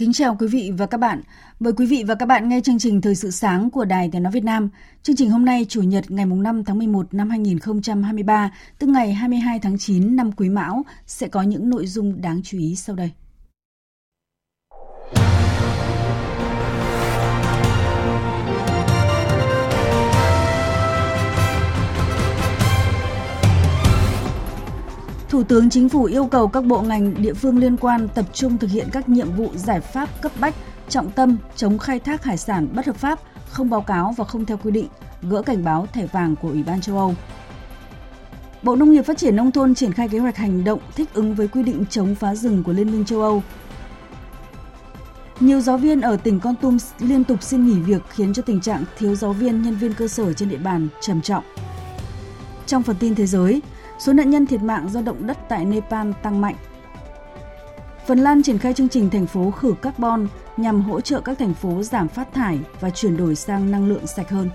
Kính chào quý vị và các bạn. Mời quý vị và các bạn nghe chương trình Thời sự sáng của Đài Tiếng Nói Việt Nam. Chương trình hôm nay Chủ nhật ngày 5 tháng 11 năm 2023, tức ngày 22 tháng 9 năm Quý Mão, sẽ có những nội dung đáng chú ý sau đây. Thủ tướng Chính phủ yêu cầu các bộ ngành địa phương liên quan tập trung thực hiện các nhiệm vụ giải pháp cấp bách, trọng tâm chống khai thác hải sản bất hợp pháp, không báo cáo và không theo quy định, gỡ cảnh báo thẻ vàng của Ủy ban châu Âu. Bộ Nông nghiệp Phát triển Nông thôn triển khai kế hoạch hành động thích ứng với quy định chống phá rừng của Liên minh châu Âu. Nhiều giáo viên ở tỉnh Con Tum liên tục xin nghỉ việc khiến cho tình trạng thiếu giáo viên, nhân viên cơ sở trên địa bàn trầm trọng. Trong phần tin thế giới, Số nạn nhân thiệt mạng do động đất tại Nepal tăng mạnh. Phần Lan triển khai chương trình thành phố khử carbon nhằm hỗ trợ các thành phố giảm phát thải và chuyển đổi sang năng lượng sạch hơn.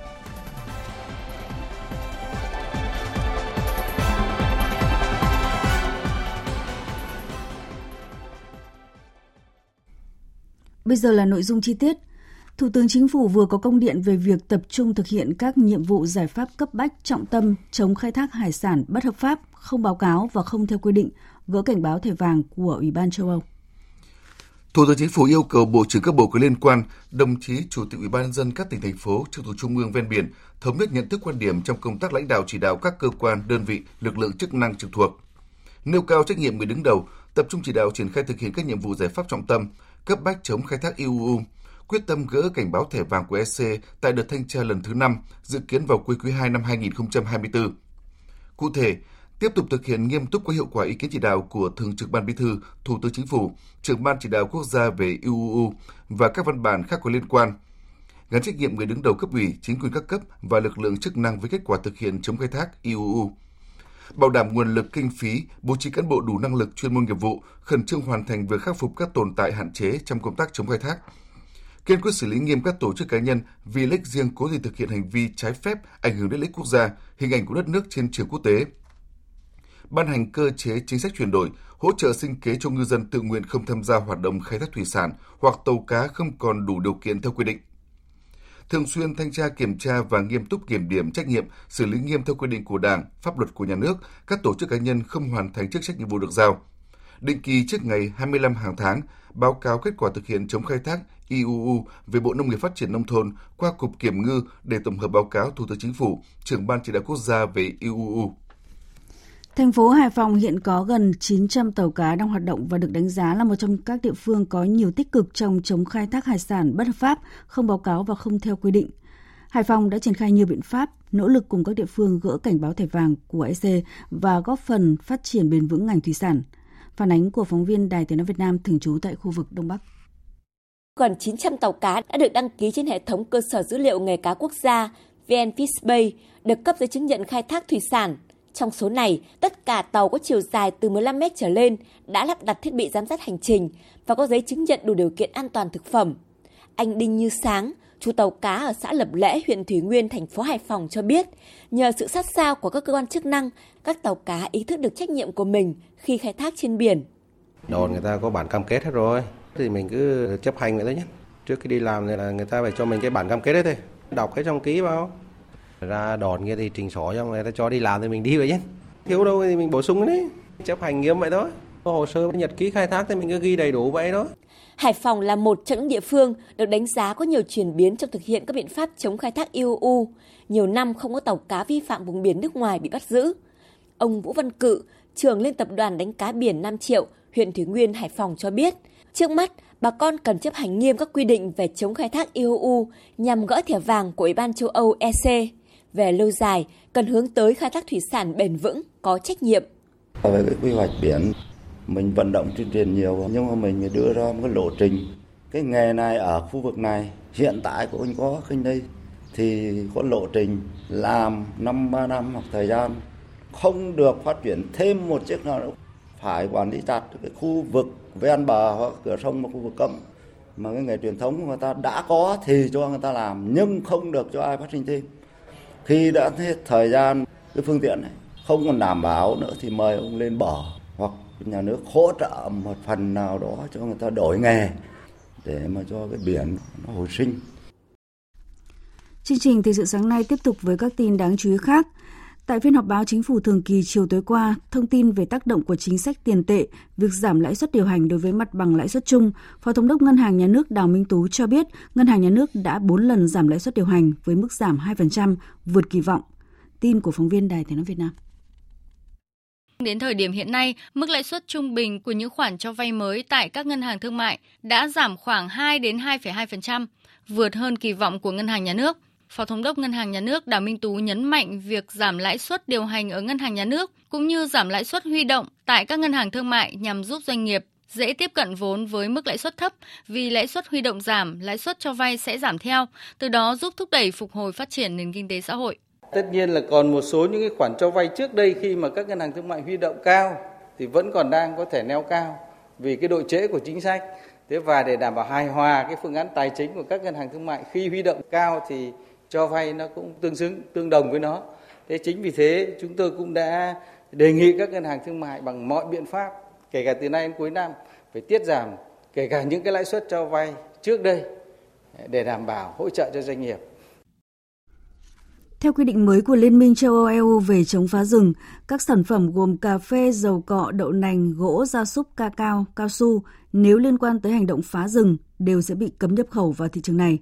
Bây giờ là nội dung chi tiết. Thủ tướng Chính phủ vừa có công điện về việc tập trung thực hiện các nhiệm vụ giải pháp cấp bách trọng tâm chống khai thác hải sản bất hợp pháp, không báo cáo và không theo quy định, gỡ cảnh báo thẻ vàng của Ủy ban châu Âu. Thủ tướng Chính phủ yêu cầu Bộ trưởng các bộ có liên quan, đồng chí Chủ tịch Ủy ban nhân dân các tỉnh thành phố trực thuộc trung ương ven biển thống nhất nhận thức quan điểm trong công tác lãnh đạo chỉ đạo các cơ quan, đơn vị, lực lượng chức năng trực thuộc. Nêu cao trách nhiệm người đứng đầu, tập trung chỉ đạo triển khai thực hiện các nhiệm vụ giải pháp trọng tâm, cấp bách chống khai thác IUU, quyết tâm gỡ cảnh báo thẻ vàng của EC tại đợt thanh tra lần thứ 5, dự kiến vào cuối quý 2 năm 2024. Cụ thể, tiếp tục thực hiện nghiêm túc có hiệu quả ý kiến chỉ đạo của Thường trực Ban Bí thư, Thủ tướng Chính phủ, trưởng Ban chỉ đạo quốc gia về IUU và các văn bản khác có liên quan, gắn trách nhiệm người đứng đầu cấp ủy, chính quyền các cấp và lực lượng chức năng với kết quả thực hiện chống khai thác IUU bảo đảm nguồn lực kinh phí, bố trí cán bộ đủ năng lực chuyên môn nghiệp vụ, khẩn trương hoàn thành việc khắc phục các tồn tại hạn chế trong công tác chống khai thác, kiên quyết xử lý nghiêm các tổ chức cá nhân vì lợi ích riêng cố tình thực hiện hành vi trái phép ảnh hưởng đến lợi ích quốc gia, hình ảnh của đất nước trên trường quốc tế. Ban hành cơ chế chính sách chuyển đổi, hỗ trợ sinh kế cho ngư dân tự nguyện không tham gia hoạt động khai thác thủy sản hoặc tàu cá không còn đủ điều kiện theo quy định. Thường xuyên thanh tra kiểm tra và nghiêm túc kiểm điểm trách nhiệm, xử lý nghiêm theo quy định của Đảng, pháp luật của nhà nước, các tổ chức cá nhân không hoàn thành chức trách nhiệm vụ được giao. Định kỳ trước ngày 25 hàng tháng, báo cáo kết quả thực hiện chống khai thác IUU về Bộ Nông nghiệp Phát triển Nông thôn qua Cục Kiểm ngư để tổng hợp báo cáo Thủ tướng Chính phủ, trưởng Ban chỉ đạo quốc gia về IUU. Thành phố Hải Phòng hiện có gần 900 tàu cá đang hoạt động và được đánh giá là một trong các địa phương có nhiều tích cực trong chống khai thác hải sản bất hợp pháp, không báo cáo và không theo quy định. Hải Phòng đã triển khai nhiều biện pháp, nỗ lực cùng các địa phương gỡ cảnh báo thẻ vàng của EC và góp phần phát triển bền vững ngành thủy sản. Phản ánh của phóng viên Đài Tiếng nói Việt Nam thường trú tại khu vực Đông Bắc. Gần 900 tàu cá đã được đăng ký trên hệ thống cơ sở dữ liệu nghề cá quốc gia VnFishBay được cấp giấy chứng nhận khai thác thủy sản. Trong số này, tất cả tàu có chiều dài từ 15 mét trở lên đã lắp đặt thiết bị giám sát hành trình và có giấy chứng nhận đủ điều kiện an toàn thực phẩm. Anh Đinh Như Sáng, chủ tàu cá ở xã Lập Lễ, huyện Thủy Nguyên, thành phố Hải Phòng cho biết, nhờ sự sát sao của các cơ quan chức năng, các tàu cá ý thức được trách nhiệm của mình khi khai thác trên biển. Đồn người ta có bản cam kết hết rồi, thì mình cứ chấp hành vậy thôi nhé. Trước khi đi làm thì là người ta phải cho mình cái bản cam kết đấy thôi, đọc cái trong ký vào. Ra đồn kia thì trình sổ cho người ta cho đi làm thì mình đi vậy nhé. Thiếu đâu thì mình bổ sung đấy, chấp hành nghiêm vậy thôi. Có hồ sơ nhật ký khai thác thì mình cứ ghi đầy đủ vậy đó. Hải Phòng là một trong những địa phương được đánh giá có nhiều chuyển biến trong thực hiện các biện pháp chống khai thác IUU. Nhiều năm không có tàu cá vi phạm vùng biển nước ngoài bị bắt giữ. Ông Vũ Văn Cự, trưởng Liên tập đoàn đánh cá biển Nam Triệu, huyện Thủy Nguyên, Hải Phòng cho biết, trước mắt bà con cần chấp hành nghiêm các quy định về chống khai thác IUU nhằm gỡ thẻ vàng của Ủy ban châu Âu EC. Về lâu dài, cần hướng tới khai thác thủy sản bền vững, có trách nhiệm. Về quy hoạch biển, mình vận động tuyên truyền nhiều, nhưng mà mình đưa ra một cái lộ trình. Cái nghề này ở khu vực này, hiện tại của anh có khinh đây thì có lộ trình làm năm, ba năm hoặc thời gian. Không được phát triển thêm một chiếc nào nữa. Phải quản lý chặt cái khu vực ven bờ hoặc cửa sông một khu vực cấm. Mà cái nghề truyền thống người ta đã có thì cho người ta làm, nhưng không được cho ai phát sinh thêm. Khi đã hết thời gian, cái phương tiện này không còn đảm bảo nữa thì mời ông lên bờ hoặc nhà nước hỗ trợ một phần nào đó cho người ta đổi nghề để mà cho cái biển nó hồi sinh. Chương trình thời sự sáng nay tiếp tục với các tin đáng chú ý khác. Tại phiên họp báo chính phủ thường kỳ chiều tối qua, thông tin về tác động của chính sách tiền tệ, việc giảm lãi suất điều hành đối với mặt bằng lãi suất chung, Phó Thống đốc Ngân hàng Nhà nước Đào Minh Tú cho biết Ngân hàng Nhà nước đã 4 lần giảm lãi suất điều hành với mức giảm 2%, vượt kỳ vọng. Tin của phóng viên Đài Tiếng nói Việt Nam. Đến thời điểm hiện nay, mức lãi suất trung bình của những khoản cho vay mới tại các ngân hàng thương mại đã giảm khoảng 2 đến 2,2%, vượt hơn kỳ vọng của ngân hàng nhà nước. Phó Thống đốc Ngân hàng Nhà nước Đào Minh Tú nhấn mạnh việc giảm lãi suất điều hành ở ngân hàng nhà nước cũng như giảm lãi suất huy động tại các ngân hàng thương mại nhằm giúp doanh nghiệp dễ tiếp cận vốn với mức lãi suất thấp vì lãi suất huy động giảm, lãi suất cho vay sẽ giảm theo, từ đó giúp thúc đẩy phục hồi phát triển nền kinh tế xã hội. Tất nhiên là còn một số những cái khoản cho vay trước đây khi mà các ngân hàng thương mại huy động cao thì vẫn còn đang có thể neo cao vì cái độ trễ của chính sách. Thế và để đảm bảo hài hòa cái phương án tài chính của các ngân hàng thương mại khi huy động cao thì cho vay nó cũng tương xứng, tương đồng với nó thế chính vì thế chúng tôi cũng đã đề nghị các ngân hàng thương mại bằng mọi biện pháp, kể cả từ nay đến cuối năm, phải tiết giảm kể cả những cái lãi suất cho vay trước đây để đảm bảo hỗ trợ cho doanh nghiệp theo quy định mới của Liên minh châu Âu EU về chống phá rừng, các sản phẩm gồm cà phê, dầu cọ, đậu nành, gỗ, gia súc, ca cao, cao su nếu liên quan tới hành động phá rừng đều sẽ bị cấm nhập khẩu vào thị trường này.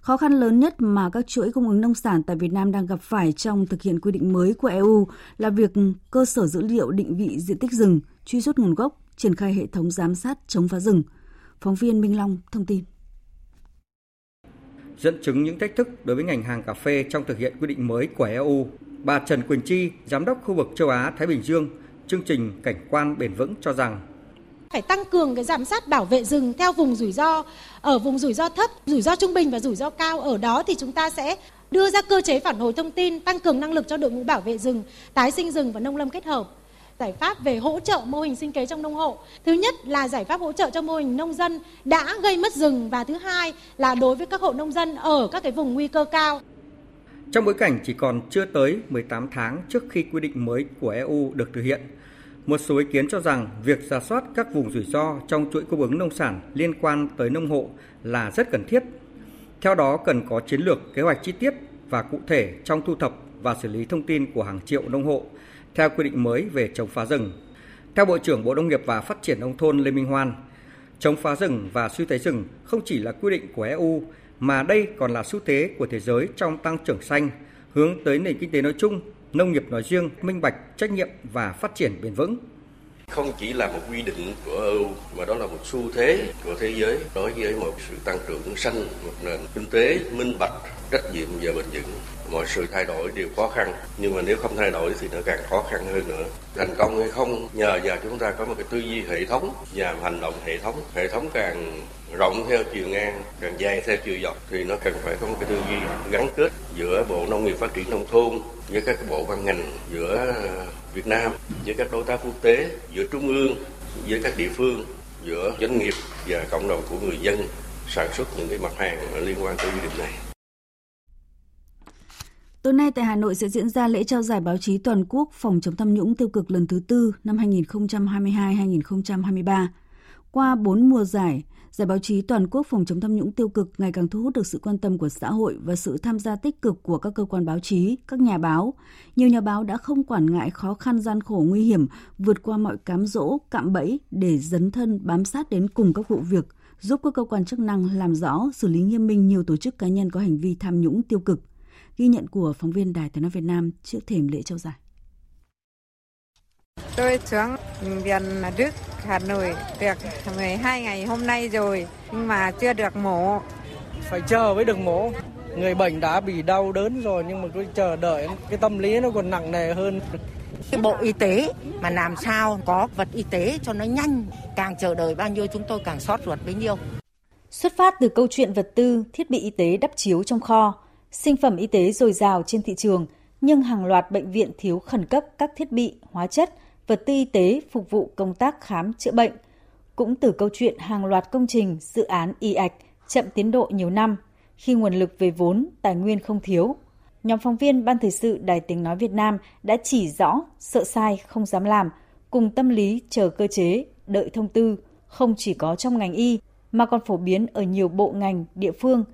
Khó khăn lớn nhất mà các chuỗi cung ứng nông sản tại Việt Nam đang gặp phải trong thực hiện quy định mới của EU là việc cơ sở dữ liệu định vị diện tích rừng, truy xuất nguồn gốc, triển khai hệ thống giám sát chống phá rừng. Phóng viên Minh Long thông tin. Dẫn chứng những thách thức đối với ngành hàng cà phê trong thực hiện quy định mới của EU, bà Trần Quỳnh Chi, giám đốc khu vực châu Á Thái Bình Dương, chương trình cảnh quan bền vững cho rằng phải tăng cường cái giám sát bảo vệ rừng theo vùng rủi ro ở vùng rủi ro thấp rủi ro trung bình và rủi ro cao. Ở đó thì chúng ta sẽ đưa ra cơ chế phản hồi thông tin tăng cường năng lực cho đội ngũ bảo vệ rừng tái sinh rừng và nông lâm kết hợp giải pháp về hỗ trợ mô hình sinh kế trong nông hộ. Thứ nhất là giải pháp hỗ trợ cho mô hình nông dân đã gây mất rừng và thứ hai là đối với các hộ nông dân ở các cái vùng nguy cơ cao. Trong bối cảnh chỉ còn chưa tới 18 tháng trước khi quy định mới của EU được thực hiện, một số ý kiến cho rằng việc giả soát các vùng rủi ro trong chuỗi cung ứng nông sản liên quan tới nông hộ là rất cần thiết. Theo đó cần có chiến lược, kế hoạch chi tiết và cụ thể trong thu thập và xử lý thông tin của hàng triệu nông hộ theo quy định mới về chống phá rừng. Theo Bộ trưởng Bộ Nông nghiệp và Phát triển nông thôn Lê Minh Hoan, chống phá rừng và suy thoái rừng không chỉ là quy định của EU mà đây còn là xu thế của thế giới trong tăng trưởng xanh, hướng tới nền kinh tế nói chung nông nghiệp nói riêng, minh bạch, trách nhiệm và phát triển bền vững. Không chỉ là một quy định của EU mà đó là một xu thế của thế giới đối với một sự tăng trưởng xanh, một nền kinh tế minh bạch, trách nhiệm và bền vững. Mọi sự thay đổi đều khó khăn, nhưng mà nếu không thay đổi thì nó càng khó khăn hơn nữa. Thành công hay không nhờ vào chúng ta có một cái tư duy hệ thống và hành động hệ thống. Hệ thống càng rộng theo chiều ngang, càng dài theo chiều dọc thì nó cần phải có một cái tư duy gắn kết giữa Bộ Nông nghiệp Phát triển Nông thôn với các bộ ban ngành giữa Việt Nam, với các đối tác quốc tế, giữa Trung ương, với các địa phương, giữa doanh nghiệp và cộng đồng của người dân sản xuất những cái mặt hàng liên quan tới quy định này. Tối nay tại Hà Nội sẽ diễn ra lễ trao giải báo chí toàn quốc phòng chống tham nhũng tiêu cực lần thứ tư năm 2022-2023. Qua 4 mùa giải, Giải báo chí toàn quốc phòng chống tham nhũng tiêu cực ngày càng thu hút được sự quan tâm của xã hội và sự tham gia tích cực của các cơ quan báo chí, các nhà báo. Nhiều nhà báo đã không quản ngại khó khăn gian khổ nguy hiểm, vượt qua mọi cám dỗ, cạm bẫy để dấn thân bám sát đến cùng các vụ việc, giúp các cơ quan chức năng làm rõ, xử lý nghiêm minh nhiều tổ chức cá nhân có hành vi tham nhũng tiêu cực. Ghi nhận của phóng viên Đài Tiếng nói Việt Nam trước thềm lễ trao giải. Tôi xuống viện Đức, Hà Nội được 12 ngày hôm nay rồi, nhưng mà chưa được mổ. Phải chờ mới được mổ. Người bệnh đã bị đau đớn rồi nhưng mà cứ chờ đợi cái tâm lý nó còn nặng nề hơn. Cái bộ y tế mà làm sao có vật y tế cho nó nhanh, càng chờ đợi bao nhiêu chúng tôi càng sót ruột bấy nhiêu. Xuất phát từ câu chuyện vật tư, thiết bị y tế đắp chiếu trong kho, sinh phẩm y tế dồi dào trên thị trường, nhưng hàng loạt bệnh viện thiếu khẩn cấp các thiết bị, hóa chất, vật tư y tế phục vụ công tác khám chữa bệnh. Cũng từ câu chuyện hàng loạt công trình, dự án y ạch chậm tiến độ nhiều năm, khi nguồn lực về vốn, tài nguyên không thiếu. Nhóm phóng viên Ban Thời sự Đài Tiếng Nói Việt Nam đã chỉ rõ, sợ sai, không dám làm, cùng tâm lý chờ cơ chế, đợi thông tư, không chỉ có trong ngành y, mà còn phổ biến ở nhiều bộ ngành, địa phương,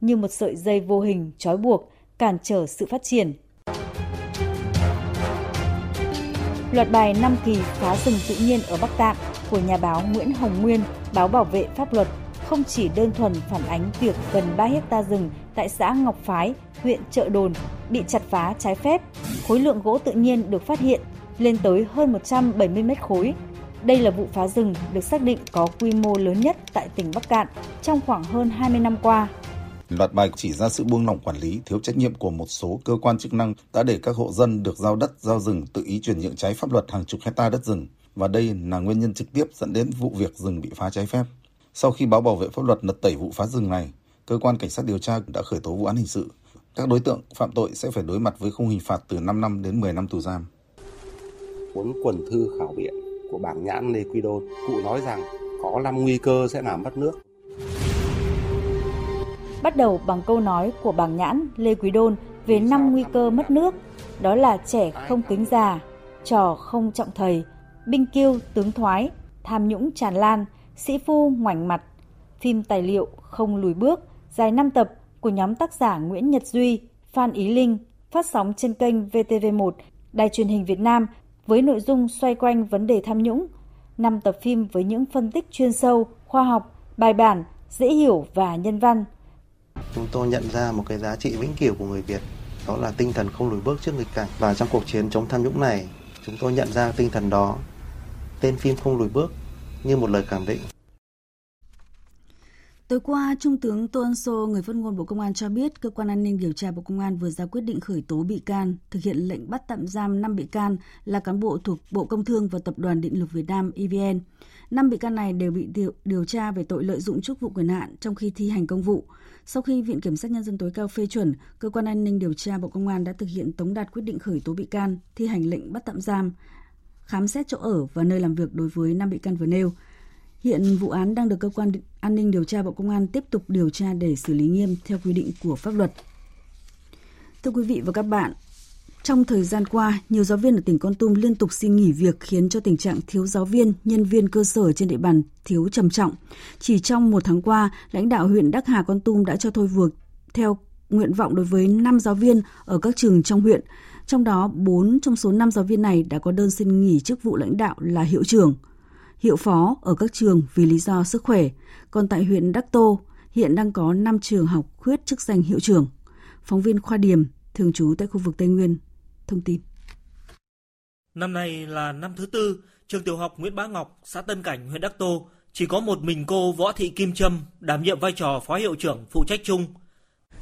như một sợi dây vô hình trói buộc, cản trở sự phát triển. Loạt bài năm kỳ phá rừng tự nhiên ở Bắc Tạng của nhà báo Nguyễn Hồng Nguyên, báo bảo vệ pháp luật không chỉ đơn thuần phản ánh việc gần 3 hecta rừng tại xã Ngọc Phái, huyện Trợ Đồn bị chặt phá trái phép. Khối lượng gỗ tự nhiên được phát hiện lên tới hơn 170 mét khối. Đây là vụ phá rừng được xác định có quy mô lớn nhất tại tỉnh Bắc Cạn trong khoảng hơn 20 năm qua. Loạt bài chỉ ra sự buông lỏng quản lý, thiếu trách nhiệm của một số cơ quan chức năng đã để các hộ dân được giao đất, giao rừng tự ý chuyển nhượng trái pháp luật hàng chục hecta đất rừng. Và đây là nguyên nhân trực tiếp dẫn đến vụ việc rừng bị phá trái phép. Sau khi báo bảo vệ pháp luật lật tẩy vụ phá rừng này, cơ quan cảnh sát điều tra đã khởi tố vụ án hình sự. Các đối tượng phạm tội sẽ phải đối mặt với khung hình phạt từ 5 năm đến 10 năm tù giam. Cuốn quần thư khảo biện của bảng nhãn Lê Quy Đôn, cụ nói rằng có 5 nguy cơ sẽ làm mất nước. Bắt đầu bằng câu nói của bảng nhãn Lê Quý Đôn về năm nguy cơ mất nước, đó là trẻ không kính già, trò không trọng thầy, binh kiêu tướng thoái, tham nhũng tràn lan, sĩ phu ngoảnh mặt, phim tài liệu không lùi bước, dài 5 tập của nhóm tác giả Nguyễn Nhật Duy, Phan Ý Linh, phát sóng trên kênh VTV1, Đài truyền hình Việt Nam với nội dung xoay quanh vấn đề tham nhũng. 5 tập phim với những phân tích chuyên sâu, khoa học, bài bản, dễ hiểu và nhân văn. Chúng tôi nhận ra một cái giá trị vĩnh cửu của người Việt, đó là tinh thần không lùi bước trước nghịch cảnh. Và trong cuộc chiến chống tham nhũng này, chúng tôi nhận ra tinh thần đó. Tên phim không lùi bước như một lời khẳng định. Tối qua, Trung tướng Tô Ân Sô, người phát ngôn Bộ Công an cho biết, Cơ quan An ninh Điều tra Bộ Công an vừa ra quyết định khởi tố bị can, thực hiện lệnh bắt tạm giam 5 bị can là cán bộ thuộc Bộ Công Thương và Tập đoàn Điện lực Việt Nam EVN. 5 bị can này đều bị điều, điều tra về tội lợi dụng chức vụ quyền hạn trong khi thi hành công vụ. Sau khi Viện Kiểm sát Nhân dân tối cao phê chuẩn, Cơ quan An ninh Điều tra Bộ Công an đã thực hiện tống đạt quyết định khởi tố bị can, thi hành lệnh bắt tạm giam, khám xét chỗ ở và nơi làm việc đối với 5 bị can vừa nêu. Hiện vụ án đang được cơ quan an ninh điều tra Bộ Công an tiếp tục điều tra để xử lý nghiêm theo quy định của pháp luật. Thưa quý vị và các bạn, trong thời gian qua, nhiều giáo viên ở tỉnh Con Tum liên tục xin nghỉ việc khiến cho tình trạng thiếu giáo viên, nhân viên cơ sở trên địa bàn thiếu trầm trọng. Chỉ trong một tháng qua, lãnh đạo huyện Đắc Hà Con Tum đã cho thôi việc theo nguyện vọng đối với 5 giáo viên ở các trường trong huyện. Trong đó, 4 trong số 5 giáo viên này đã có đơn xin nghỉ chức vụ lãnh đạo là hiệu trưởng, hiệu phó ở các trường vì lý do sức khỏe. Còn tại huyện Đắc Tô, hiện đang có 5 trường học khuyết chức danh hiệu trưởng. Phóng viên Khoa Điểm, thường trú tại khu vực Tây Nguyên, thông tin. Năm nay là năm thứ tư, trường tiểu học Nguyễn Bá Ngọc, xã Tân Cảnh, huyện Đắc Tô chỉ có một mình cô Võ Thị Kim Trâm đảm nhiệm vai trò phó hiệu trưởng phụ trách chung.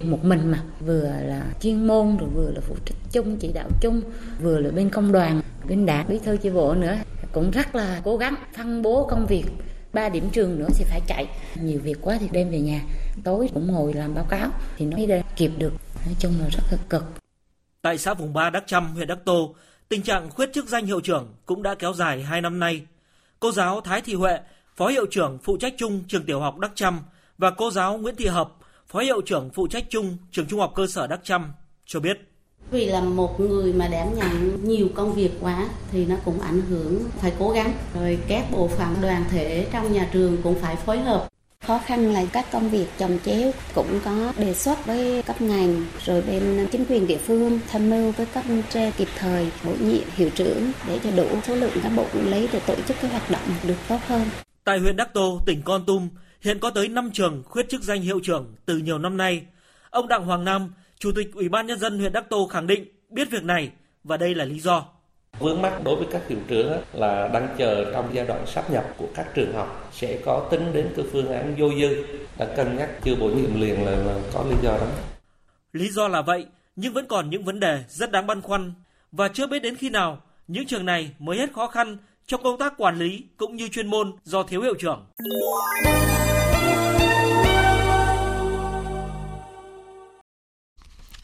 Một mình mà vừa là chuyên môn rồi vừa là phụ trách chung chỉ đạo chung, vừa là bên công đoàn, bên đảng, bí thư chi bộ nữa cũng rất là cố gắng phân bố công việc ba điểm trường nữa thì phải chạy nhiều việc quá thì đem về nhà tối cũng ngồi làm báo cáo thì nó mới kịp được nói chung là rất là cực tại xã vùng 3 Đắc Trăm huyện Đắc Tô, tình trạng khuyết chức danh hiệu trưởng cũng đã kéo dài 2 năm nay. Cô giáo Thái Thị Huệ, phó hiệu trưởng phụ trách chung trường tiểu học Đắc Trăm và cô giáo Nguyễn Thị Hợp, phó hiệu trưởng phụ trách chung trường trung học cơ sở Đắc Trăm cho biết. Vì là một người mà đảm nhận nhiều công việc quá thì nó cũng ảnh hưởng, phải cố gắng. Rồi các bộ phận đoàn thể trong nhà trường cũng phải phối hợp khó khăn là các công việc chồng chéo cũng có đề xuất với cấp ngành rồi bên chính quyền địa phương tham mưu với cấp trên kịp thời bổ nhiệm hiệu trưởng để cho đủ số lượng cán bộ quản lý để tổ chức cái hoạt động được tốt hơn. Tại huyện Đắc Tô, tỉnh Con Tum, hiện có tới 5 trường khuyết chức danh hiệu trưởng từ nhiều năm nay. Ông Đặng Hoàng Nam, Chủ tịch Ủy ban Nhân dân huyện Đắc Tô khẳng định biết việc này và đây là lý do. Vướng mắt đối với các hiệu trưởng là đang chờ trong giai đoạn sắp nhập của các trường học sẽ có tính đến cái phương án vô dư, đã cân nhắc chưa bổ nhiệm liền là, là có lý do đó. Lý do là vậy, nhưng vẫn còn những vấn đề rất đáng băn khoăn và chưa biết đến khi nào những trường này mới hết khó khăn trong công tác quản lý cũng như chuyên môn do thiếu hiệu trưởng.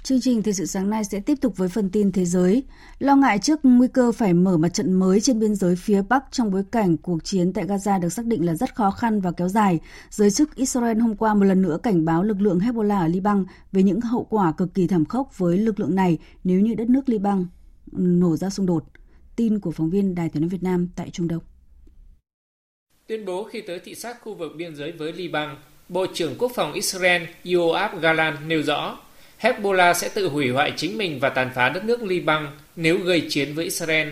Chương trình Thời sự sáng nay sẽ tiếp tục với phần tin thế giới. Lo ngại trước nguy cơ phải mở mặt trận mới trên biên giới phía Bắc trong bối cảnh cuộc chiến tại Gaza được xác định là rất khó khăn và kéo dài, giới chức Israel hôm qua một lần nữa cảnh báo lực lượng Hezbollah ở Liban về những hậu quả cực kỳ thảm khốc với lực lượng này nếu như đất nước Liban nổ ra xung đột. Tin của phóng viên Đài tiếng nói Việt Nam tại Trung Đông. Tuyên bố khi tới thị sát khu vực biên giới với Liban, Bộ trưởng Quốc phòng Israel Yoav Gallant nêu rõ Hezbollah sẽ tự hủy hoại chính mình và tàn phá đất nước Liban nếu gây chiến với Israel.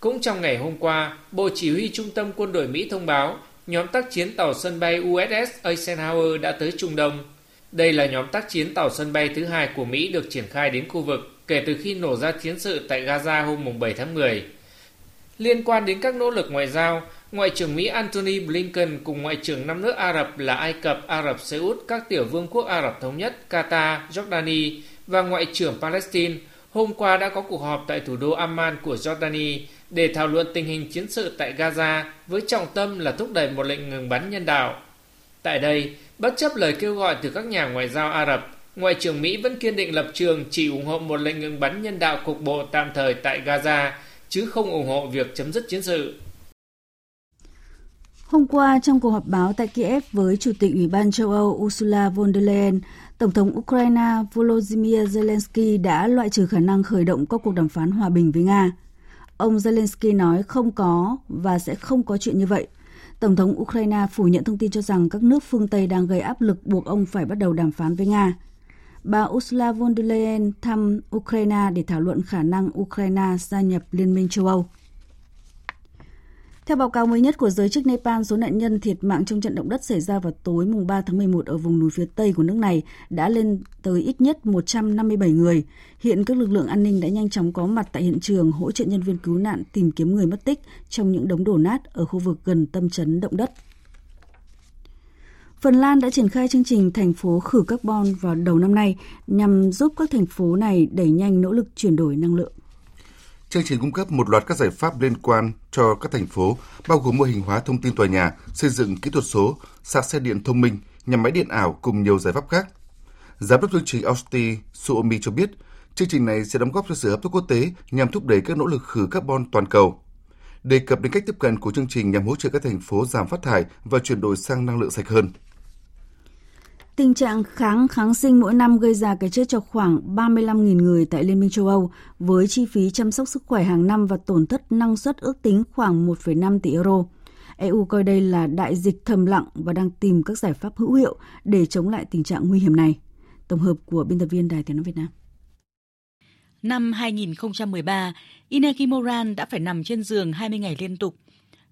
Cũng trong ngày hôm qua, Bộ Chỉ huy Trung tâm Quân đội Mỹ thông báo nhóm tác chiến tàu sân bay USS Eisenhower đã tới Trung Đông. Đây là nhóm tác chiến tàu sân bay thứ hai của Mỹ được triển khai đến khu vực kể từ khi nổ ra chiến sự tại Gaza hôm 7 tháng 10. Liên quan đến các nỗ lực ngoại giao, Ngoại trưởng Mỹ Antony Blinken cùng Ngoại trưởng năm nước Ả Rập là Ai Cập, Ả Rập Xê Út, các tiểu vương quốc Ả Rập Thống Nhất, Qatar, Jordani và Ngoại trưởng Palestine hôm qua đã có cuộc họp tại thủ đô Amman của Jordani để thảo luận tình hình chiến sự tại Gaza với trọng tâm là thúc đẩy một lệnh ngừng bắn nhân đạo. Tại đây, bất chấp lời kêu gọi từ các nhà ngoại giao Ả Rập, Ngoại trưởng Mỹ vẫn kiên định lập trường chỉ ủng hộ một lệnh ngừng bắn nhân đạo cục bộ tạm thời tại Gaza, chứ không ủng hộ việc chấm dứt chiến sự. Hôm qua, trong cuộc họp báo tại Kiev với Chủ tịch Ủy ban châu Âu Ursula von der Leyen, Tổng thống Ukraine Volodymyr Zelensky đã loại trừ khả năng khởi động các cuộc đàm phán hòa bình với Nga. Ông Zelensky nói không có và sẽ không có chuyện như vậy. Tổng thống Ukraine phủ nhận thông tin cho rằng các nước phương Tây đang gây áp lực buộc ông phải bắt đầu đàm phán với Nga. Bà Ursula von der Leyen thăm Ukraine để thảo luận khả năng Ukraine gia nhập Liên minh châu Âu. Theo báo cáo mới nhất của giới chức Nepal, số nạn nhân thiệt mạng trong trận động đất xảy ra vào tối mùng 3 tháng 11 ở vùng núi phía Tây của nước này đã lên tới ít nhất 157 người. Hiện các lực lượng an ninh đã nhanh chóng có mặt tại hiện trường hỗ trợ nhân viên cứu nạn tìm kiếm người mất tích trong những đống đổ nát ở khu vực gần tâm chấn động đất. Phần Lan đã triển khai chương trình thành phố khử carbon vào đầu năm nay nhằm giúp các thành phố này đẩy nhanh nỗ lực chuyển đổi năng lượng. Chương trình cung cấp một loạt các giải pháp liên quan cho các thành phố, bao gồm mô hình hóa thông tin tòa nhà, xây dựng kỹ thuật số, sạc xe điện thông minh, nhà máy điện ảo cùng nhiều giải pháp khác. Giám đốc chương trình Austi Suomi cho biết, chương trình này sẽ đóng góp cho sự hợp tác quốc tế nhằm thúc đẩy các nỗ lực khử carbon toàn cầu. Đề cập đến cách tiếp cận của chương trình nhằm hỗ trợ các thành phố giảm phát thải và chuyển đổi sang năng lượng sạch hơn. Tình trạng kháng kháng sinh mỗi năm gây ra cái chết cho khoảng 35.000 người tại Liên minh châu Âu với chi phí chăm sóc sức khỏe hàng năm và tổn thất năng suất ước tính khoảng 1,5 tỷ euro. EU coi đây là đại dịch thầm lặng và đang tìm các giải pháp hữu hiệu để chống lại tình trạng nguy hiểm này. Tổng hợp của biên tập viên Đài Tiếng nói Việt Nam. Năm 2013, Inaki Moran đã phải nằm trên giường 20 ngày liên tục.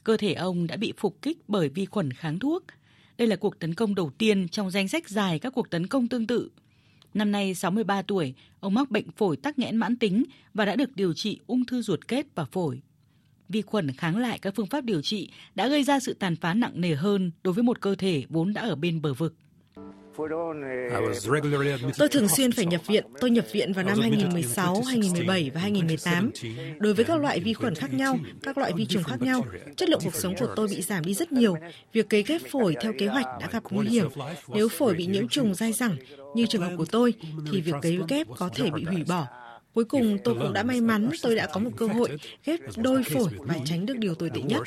Cơ thể ông đã bị phục kích bởi vi khuẩn kháng thuốc – đây là cuộc tấn công đầu tiên trong danh sách dài các cuộc tấn công tương tự. Năm nay 63 tuổi, ông mắc bệnh phổi tắc nghẽn mãn tính và đã được điều trị ung thư ruột kết và phổi. Vi khuẩn kháng lại các phương pháp điều trị đã gây ra sự tàn phá nặng nề hơn đối với một cơ thể vốn đã ở bên bờ vực. Tôi thường xuyên phải nhập viện. Tôi nhập viện vào năm 2016, 2017 và 2018. Đối với các loại vi khuẩn khác nhau, các loại vi trùng khác nhau, chất lượng cuộc sống của tôi bị giảm đi rất nhiều. Việc cấy ghép phổi theo kế hoạch đã gặp nguy hiểm. Nếu phổi bị nhiễm trùng dai dẳng, như trường hợp của tôi, thì việc cấy ghép có thể bị hủy bỏ. Cuối cùng tôi cũng đã may mắn tôi đã có một cơ hội ghép đôi phổi và tránh được điều tồi tệ nhất.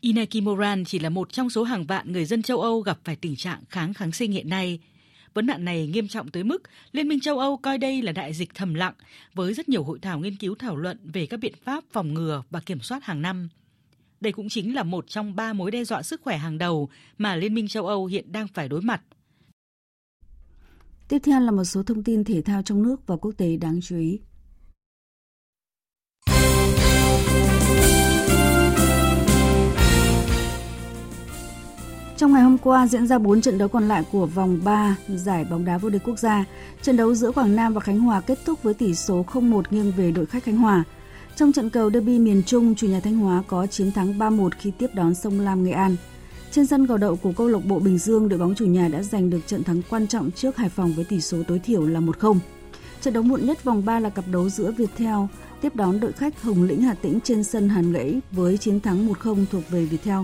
Inaki Moran chỉ là một trong số hàng vạn người dân châu Âu gặp phải tình trạng kháng kháng sinh hiện nay. Vấn nạn này nghiêm trọng tới mức Liên minh châu Âu coi đây là đại dịch thầm lặng, với rất nhiều hội thảo nghiên cứu thảo luận về các biện pháp phòng ngừa và kiểm soát hàng năm. Đây cũng chính là một trong ba mối đe dọa sức khỏe hàng đầu mà Liên minh châu Âu hiện đang phải đối mặt. Tiếp theo là một số thông tin thể thao trong nước và quốc tế đáng chú ý. Trong ngày hôm qua diễn ra 4 trận đấu còn lại của vòng 3 giải bóng đá vô địch quốc gia. Trận đấu giữa Quảng Nam và Khánh Hòa kết thúc với tỷ số 0-1 nghiêng về đội khách Khánh Hòa. Trong trận cầu derby miền Trung, chủ nhà Thanh Hóa có chiến thắng 3-1 khi tiếp đón sông Lam Nghệ An. Trên sân cầu đậu của câu lạc bộ Bình Dương, đội bóng chủ nhà đã giành được trận thắng quan trọng trước Hải Phòng với tỷ số tối thiểu là 1-0. Trận đấu muộn nhất vòng 3 là cặp đấu giữa Viettel tiếp đón đội khách Hồng Lĩnh Hà Tĩnh trên sân Hàn Lễ với chiến thắng 1-0 thuộc về Viettel.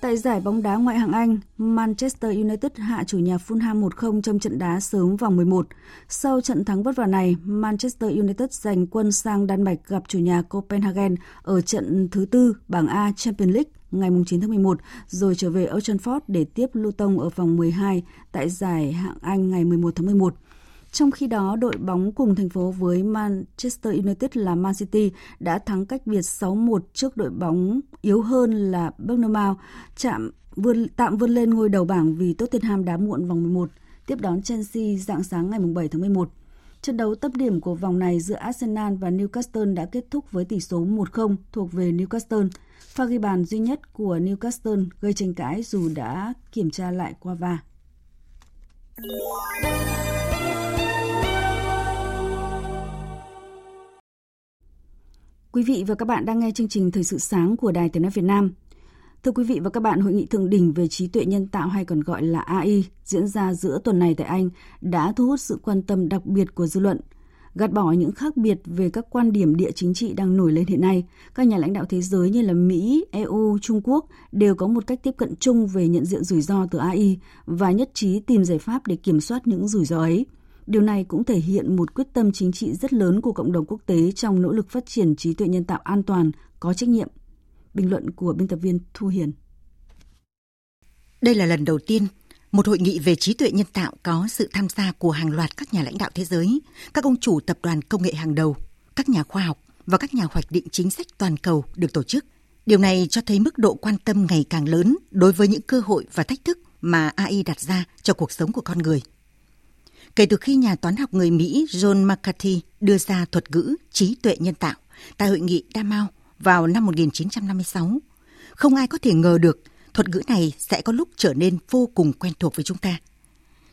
Tại giải bóng đá ngoại hạng Anh, Manchester United hạ chủ nhà Fulham 1-0 trong trận đá sớm vòng 11. Sau trận thắng vất vả này, Manchester United giành quân sang Đan Mạch gặp chủ nhà Copenhagen ở trận thứ tư bảng A Champions League ngày 9 tháng 11, rồi trở về Old Trafford để tiếp Luton ở vòng 12 tại giải hạng Anh ngày 11 tháng 11. Trong khi đó, đội bóng cùng thành phố với Manchester United là Man City đã thắng cách biệt 6-1 trước đội bóng yếu hơn là Bournemouth, chạm vươn, tạm vươn lên ngôi đầu bảng vì Tottenham đá muộn vòng 11, tiếp đón Chelsea dạng sáng ngày 7 tháng 11. Trận đấu tấp điểm của vòng này giữa Arsenal và Newcastle đã kết thúc với tỷ số 1-0 thuộc về Newcastle. Pha ghi bàn duy nhất của Newcastle gây tranh cãi dù đã kiểm tra lại qua va. Quý vị và các bạn đang nghe chương trình Thời sự sáng của Đài Tiếng nói Việt Nam. Thưa quý vị và các bạn, hội nghị thượng đỉnh về trí tuệ nhân tạo hay còn gọi là AI diễn ra giữa tuần này tại Anh đã thu hút sự quan tâm đặc biệt của dư luận. Gạt bỏ những khác biệt về các quan điểm địa chính trị đang nổi lên hiện nay, các nhà lãnh đạo thế giới như là Mỹ, EU, Trung Quốc đều có một cách tiếp cận chung về nhận diện rủi ro từ AI và nhất trí tìm giải pháp để kiểm soát những rủi ro ấy. Điều này cũng thể hiện một quyết tâm chính trị rất lớn của cộng đồng quốc tế trong nỗ lực phát triển trí tuệ nhân tạo an toàn, có trách nhiệm. Bình luận của biên tập viên Thu Hiền. Đây là lần đầu tiên một hội nghị về trí tuệ nhân tạo có sự tham gia của hàng loạt các nhà lãnh đạo thế giới, các ông chủ tập đoàn công nghệ hàng đầu, các nhà khoa học và các nhà hoạch định chính sách toàn cầu được tổ chức. Điều này cho thấy mức độ quan tâm ngày càng lớn đối với những cơ hội và thách thức mà AI đặt ra cho cuộc sống của con người – Kể từ khi nhà toán học người Mỹ John McCarthy đưa ra thuật ngữ trí tuệ nhân tạo tại hội nghị Damao vào năm 1956, không ai có thể ngờ được thuật ngữ này sẽ có lúc trở nên vô cùng quen thuộc với chúng ta.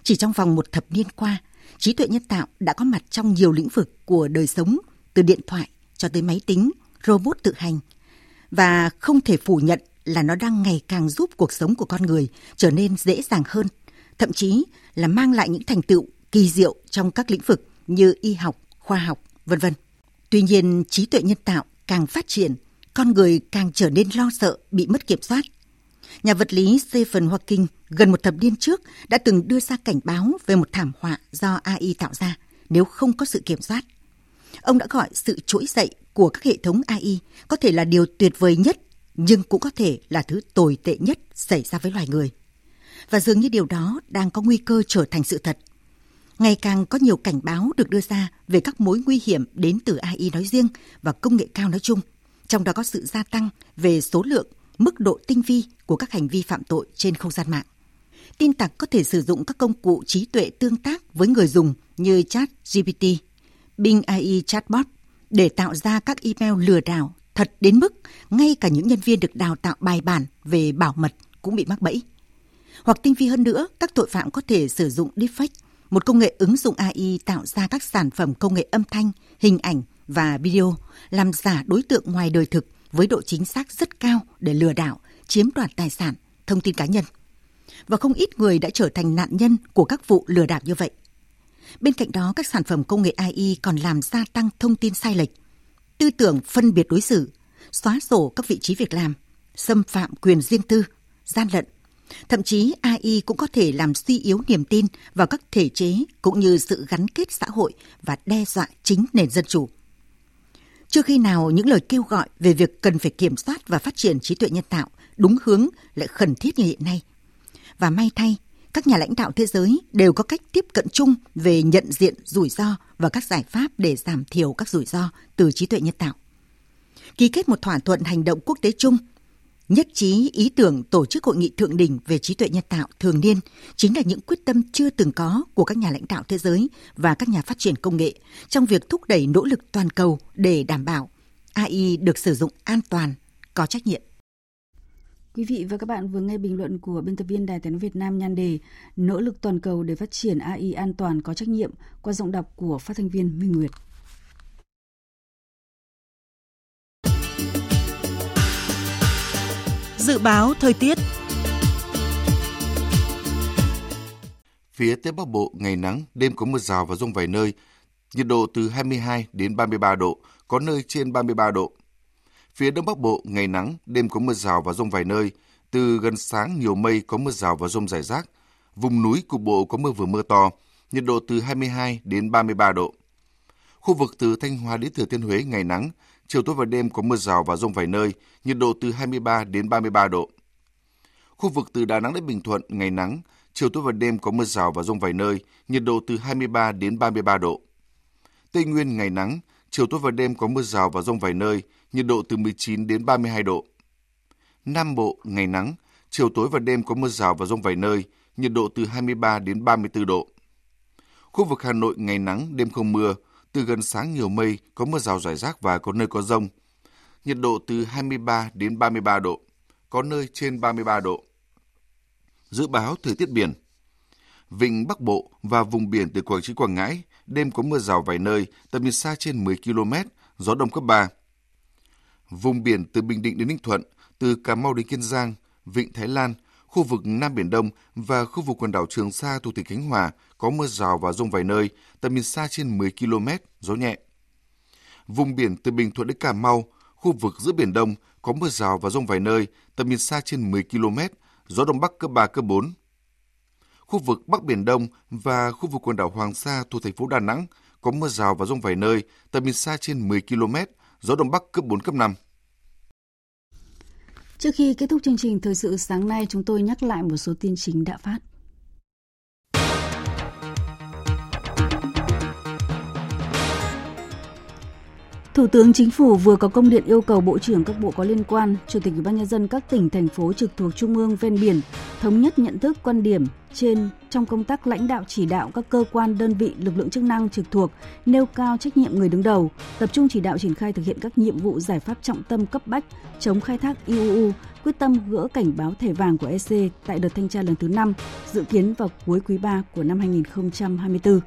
Chỉ trong vòng một thập niên qua, trí tuệ nhân tạo đã có mặt trong nhiều lĩnh vực của đời sống, từ điện thoại cho tới máy tính, robot tự hành. Và không thể phủ nhận là nó đang ngày càng giúp cuộc sống của con người trở nên dễ dàng hơn, thậm chí là mang lại những thành tựu kỳ diệu trong các lĩnh vực như y học, khoa học, vân vân. Tuy nhiên, trí tuệ nhân tạo càng phát triển, con người càng trở nên lo sợ bị mất kiểm soát. Nhà vật lý Stephen Hawking gần một thập niên trước đã từng đưa ra cảnh báo về một thảm họa do AI tạo ra nếu không có sự kiểm soát. Ông đã gọi sự trỗi dậy của các hệ thống AI có thể là điều tuyệt vời nhất, nhưng cũng có thể là thứ tồi tệ nhất xảy ra với loài người. Và dường như điều đó đang có nguy cơ trở thành sự thật – Ngày càng có nhiều cảnh báo được đưa ra về các mối nguy hiểm đến từ AI nói riêng và công nghệ cao nói chung, trong đó có sự gia tăng về số lượng, mức độ tinh vi của các hành vi phạm tội trên không gian mạng. Tin tặc có thể sử dụng các công cụ trí tuệ tương tác với người dùng như chat GPT, Bing AI chatbot để tạo ra các email lừa đảo thật đến mức ngay cả những nhân viên được đào tạo bài bản về bảo mật cũng bị mắc bẫy. Hoặc tinh vi hơn nữa, các tội phạm có thể sử dụng deepfake một công nghệ ứng dụng AI tạo ra các sản phẩm công nghệ âm thanh, hình ảnh và video, làm giả đối tượng ngoài đời thực với độ chính xác rất cao để lừa đảo, chiếm đoạt tài sản, thông tin cá nhân. Và không ít người đã trở thành nạn nhân của các vụ lừa đảo như vậy. Bên cạnh đó, các sản phẩm công nghệ AI còn làm gia tăng thông tin sai lệch, tư tưởng phân biệt đối xử, xóa sổ các vị trí việc làm, xâm phạm quyền riêng tư, gian lận, Thậm chí AI cũng có thể làm suy yếu niềm tin vào các thể chế cũng như sự gắn kết xã hội và đe dọa chính nền dân chủ. Chưa khi nào những lời kêu gọi về việc cần phải kiểm soát và phát triển trí tuệ nhân tạo đúng hướng lại khẩn thiết như hiện nay. Và may thay, các nhà lãnh đạo thế giới đều có cách tiếp cận chung về nhận diện rủi ro và các giải pháp để giảm thiểu các rủi ro từ trí tuệ nhân tạo. Ký kết một thỏa thuận hành động quốc tế chung Nhất trí ý tưởng tổ chức hội nghị thượng đỉnh về trí tuệ nhân tạo thường niên chính là những quyết tâm chưa từng có của các nhà lãnh đạo thế giới và các nhà phát triển công nghệ trong việc thúc đẩy nỗ lực toàn cầu để đảm bảo AI được sử dụng an toàn, có trách nhiệm. Quý vị và các bạn vừa nghe bình luận của biên tập viên Đài tiếng Việt Nam nhan đề Nỗ lực toàn cầu để phát triển AI an toàn có trách nhiệm qua giọng đọc của phát thanh viên Minh Nguyệt. Dự báo thời tiết Phía Tây Bắc Bộ ngày nắng, đêm có mưa rào và rông vài nơi, nhiệt độ từ 22 đến 33 độ, có nơi trên 33 độ. Phía Đông Bắc Bộ ngày nắng, đêm có mưa rào và rông vài nơi, từ gần sáng nhiều mây có mưa rào và rông rải rác. Vùng núi cục bộ có mưa vừa mưa to, nhiệt độ từ 22 đến 33 độ. Khu vực từ Thanh Hóa đến Thừa Thiên Huế ngày nắng, chiều tối và đêm có mưa rào và rông vài nơi, nhiệt độ từ 23 đến 33 độ. Khu vực từ Đà Nẵng đến Bình Thuận ngày nắng, chiều tối và đêm có mưa rào và rông vài nơi, nhiệt độ từ 23 đến 33 độ. Tây Nguyên ngày nắng, chiều tối và đêm có mưa rào và rông vài nơi, nhiệt độ từ 19 đến 32 độ. Nam Bộ ngày nắng, chiều tối và đêm có mưa rào và rông vài nơi, nhiệt độ từ 23 đến 34 độ. Khu vực Hà Nội ngày nắng, đêm không mưa, từ gần sáng nhiều mây, có mưa rào rải rác và có nơi có rông. Nhiệt độ từ 23 đến 33 độ, có nơi trên 33 độ. Dự báo thời tiết biển. Vịnh Bắc Bộ và vùng biển từ Quảng Trị Quảng Ngãi, đêm có mưa rào vài nơi, tầm nhìn xa trên 10 km, gió đông cấp 3. Vùng biển từ Bình Định đến Ninh Thuận, từ Cà Mau đến Kiên Giang, Vịnh Thái Lan, khu vực Nam Biển Đông và khu vực quần đảo Trường Sa thuộc tỉnh Khánh Hòa có mưa rào và rông vài nơi, tầm nhìn xa trên 10 km, gió nhẹ. Vùng biển từ Bình Thuận đến Cà Mau, khu vực giữa Biển Đông có mưa rào và rông vài nơi, tầm nhìn xa trên 10 km, gió Đông Bắc cấp 3, cấp 4. Khu vực Bắc Biển Đông và khu vực quần đảo Hoàng Sa thuộc thành phố Đà Nẵng có mưa rào và rông vài nơi, tầm nhìn xa trên 10 km, gió Đông Bắc cấp 4, cấp 5. Trước khi kết thúc chương trình thời sự sáng nay, chúng tôi nhắc lại một số tin chính đã phát. Thủ tướng Chính phủ vừa có công điện yêu cầu Bộ trưởng các bộ có liên quan, Chủ tịch Ủy ban nhân dân các tỉnh thành phố trực thuộc trung ương ven biển thống nhất nhận thức quan điểm trên trong công tác lãnh đạo chỉ đạo các cơ quan đơn vị lực lượng chức năng trực thuộc nêu cao trách nhiệm người đứng đầu, tập trung chỉ đạo triển khai thực hiện các nhiệm vụ giải pháp trọng tâm cấp bách chống khai thác IUU, quyết tâm gỡ cảnh báo thẻ vàng của EC tại đợt thanh tra lần thứ 5, dự kiến vào cuối quý 3 của năm 2024.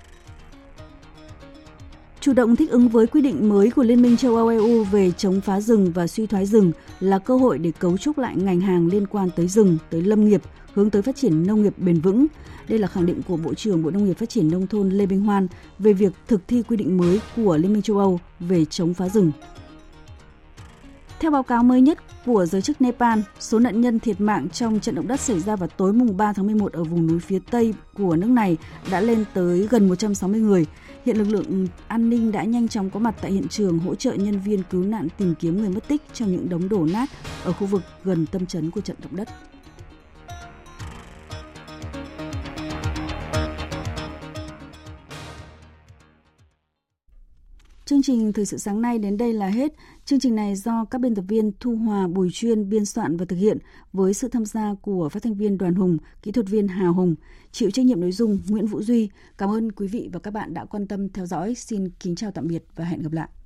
Chủ động thích ứng với quy định mới của Liên minh châu Âu EU về chống phá rừng và suy thoái rừng là cơ hội để cấu trúc lại ngành hàng liên quan tới rừng, tới lâm nghiệp, hướng tới phát triển nông nghiệp bền vững. Đây là khẳng định của Bộ trưởng Bộ Nông nghiệp Phát triển Nông thôn Lê Minh Hoan về việc thực thi quy định mới của Liên minh châu Âu về chống phá rừng. Theo báo cáo mới nhất của giới chức Nepal, số nạn nhân thiệt mạng trong trận động đất xảy ra vào tối mùng 3 tháng 11 ở vùng núi phía Tây của nước này đã lên tới gần 160 người. Hiện lực lượng an ninh đã nhanh chóng có mặt tại hiện trường hỗ trợ nhân viên cứu nạn tìm kiếm người mất tích trong những đống đổ nát ở khu vực gần tâm chấn của trận động đất. Chương trình Thời sự sáng nay đến đây là hết. Chương trình này do các biên tập viên Thu Hòa, Bùi Chuyên biên soạn và thực hiện với sự tham gia của phát thanh viên Đoàn Hùng, kỹ thuật viên Hà Hùng, chịu trách nhiệm nội dung Nguyễn Vũ Duy. Cảm ơn quý vị và các bạn đã quan tâm theo dõi. Xin kính chào tạm biệt và hẹn gặp lại.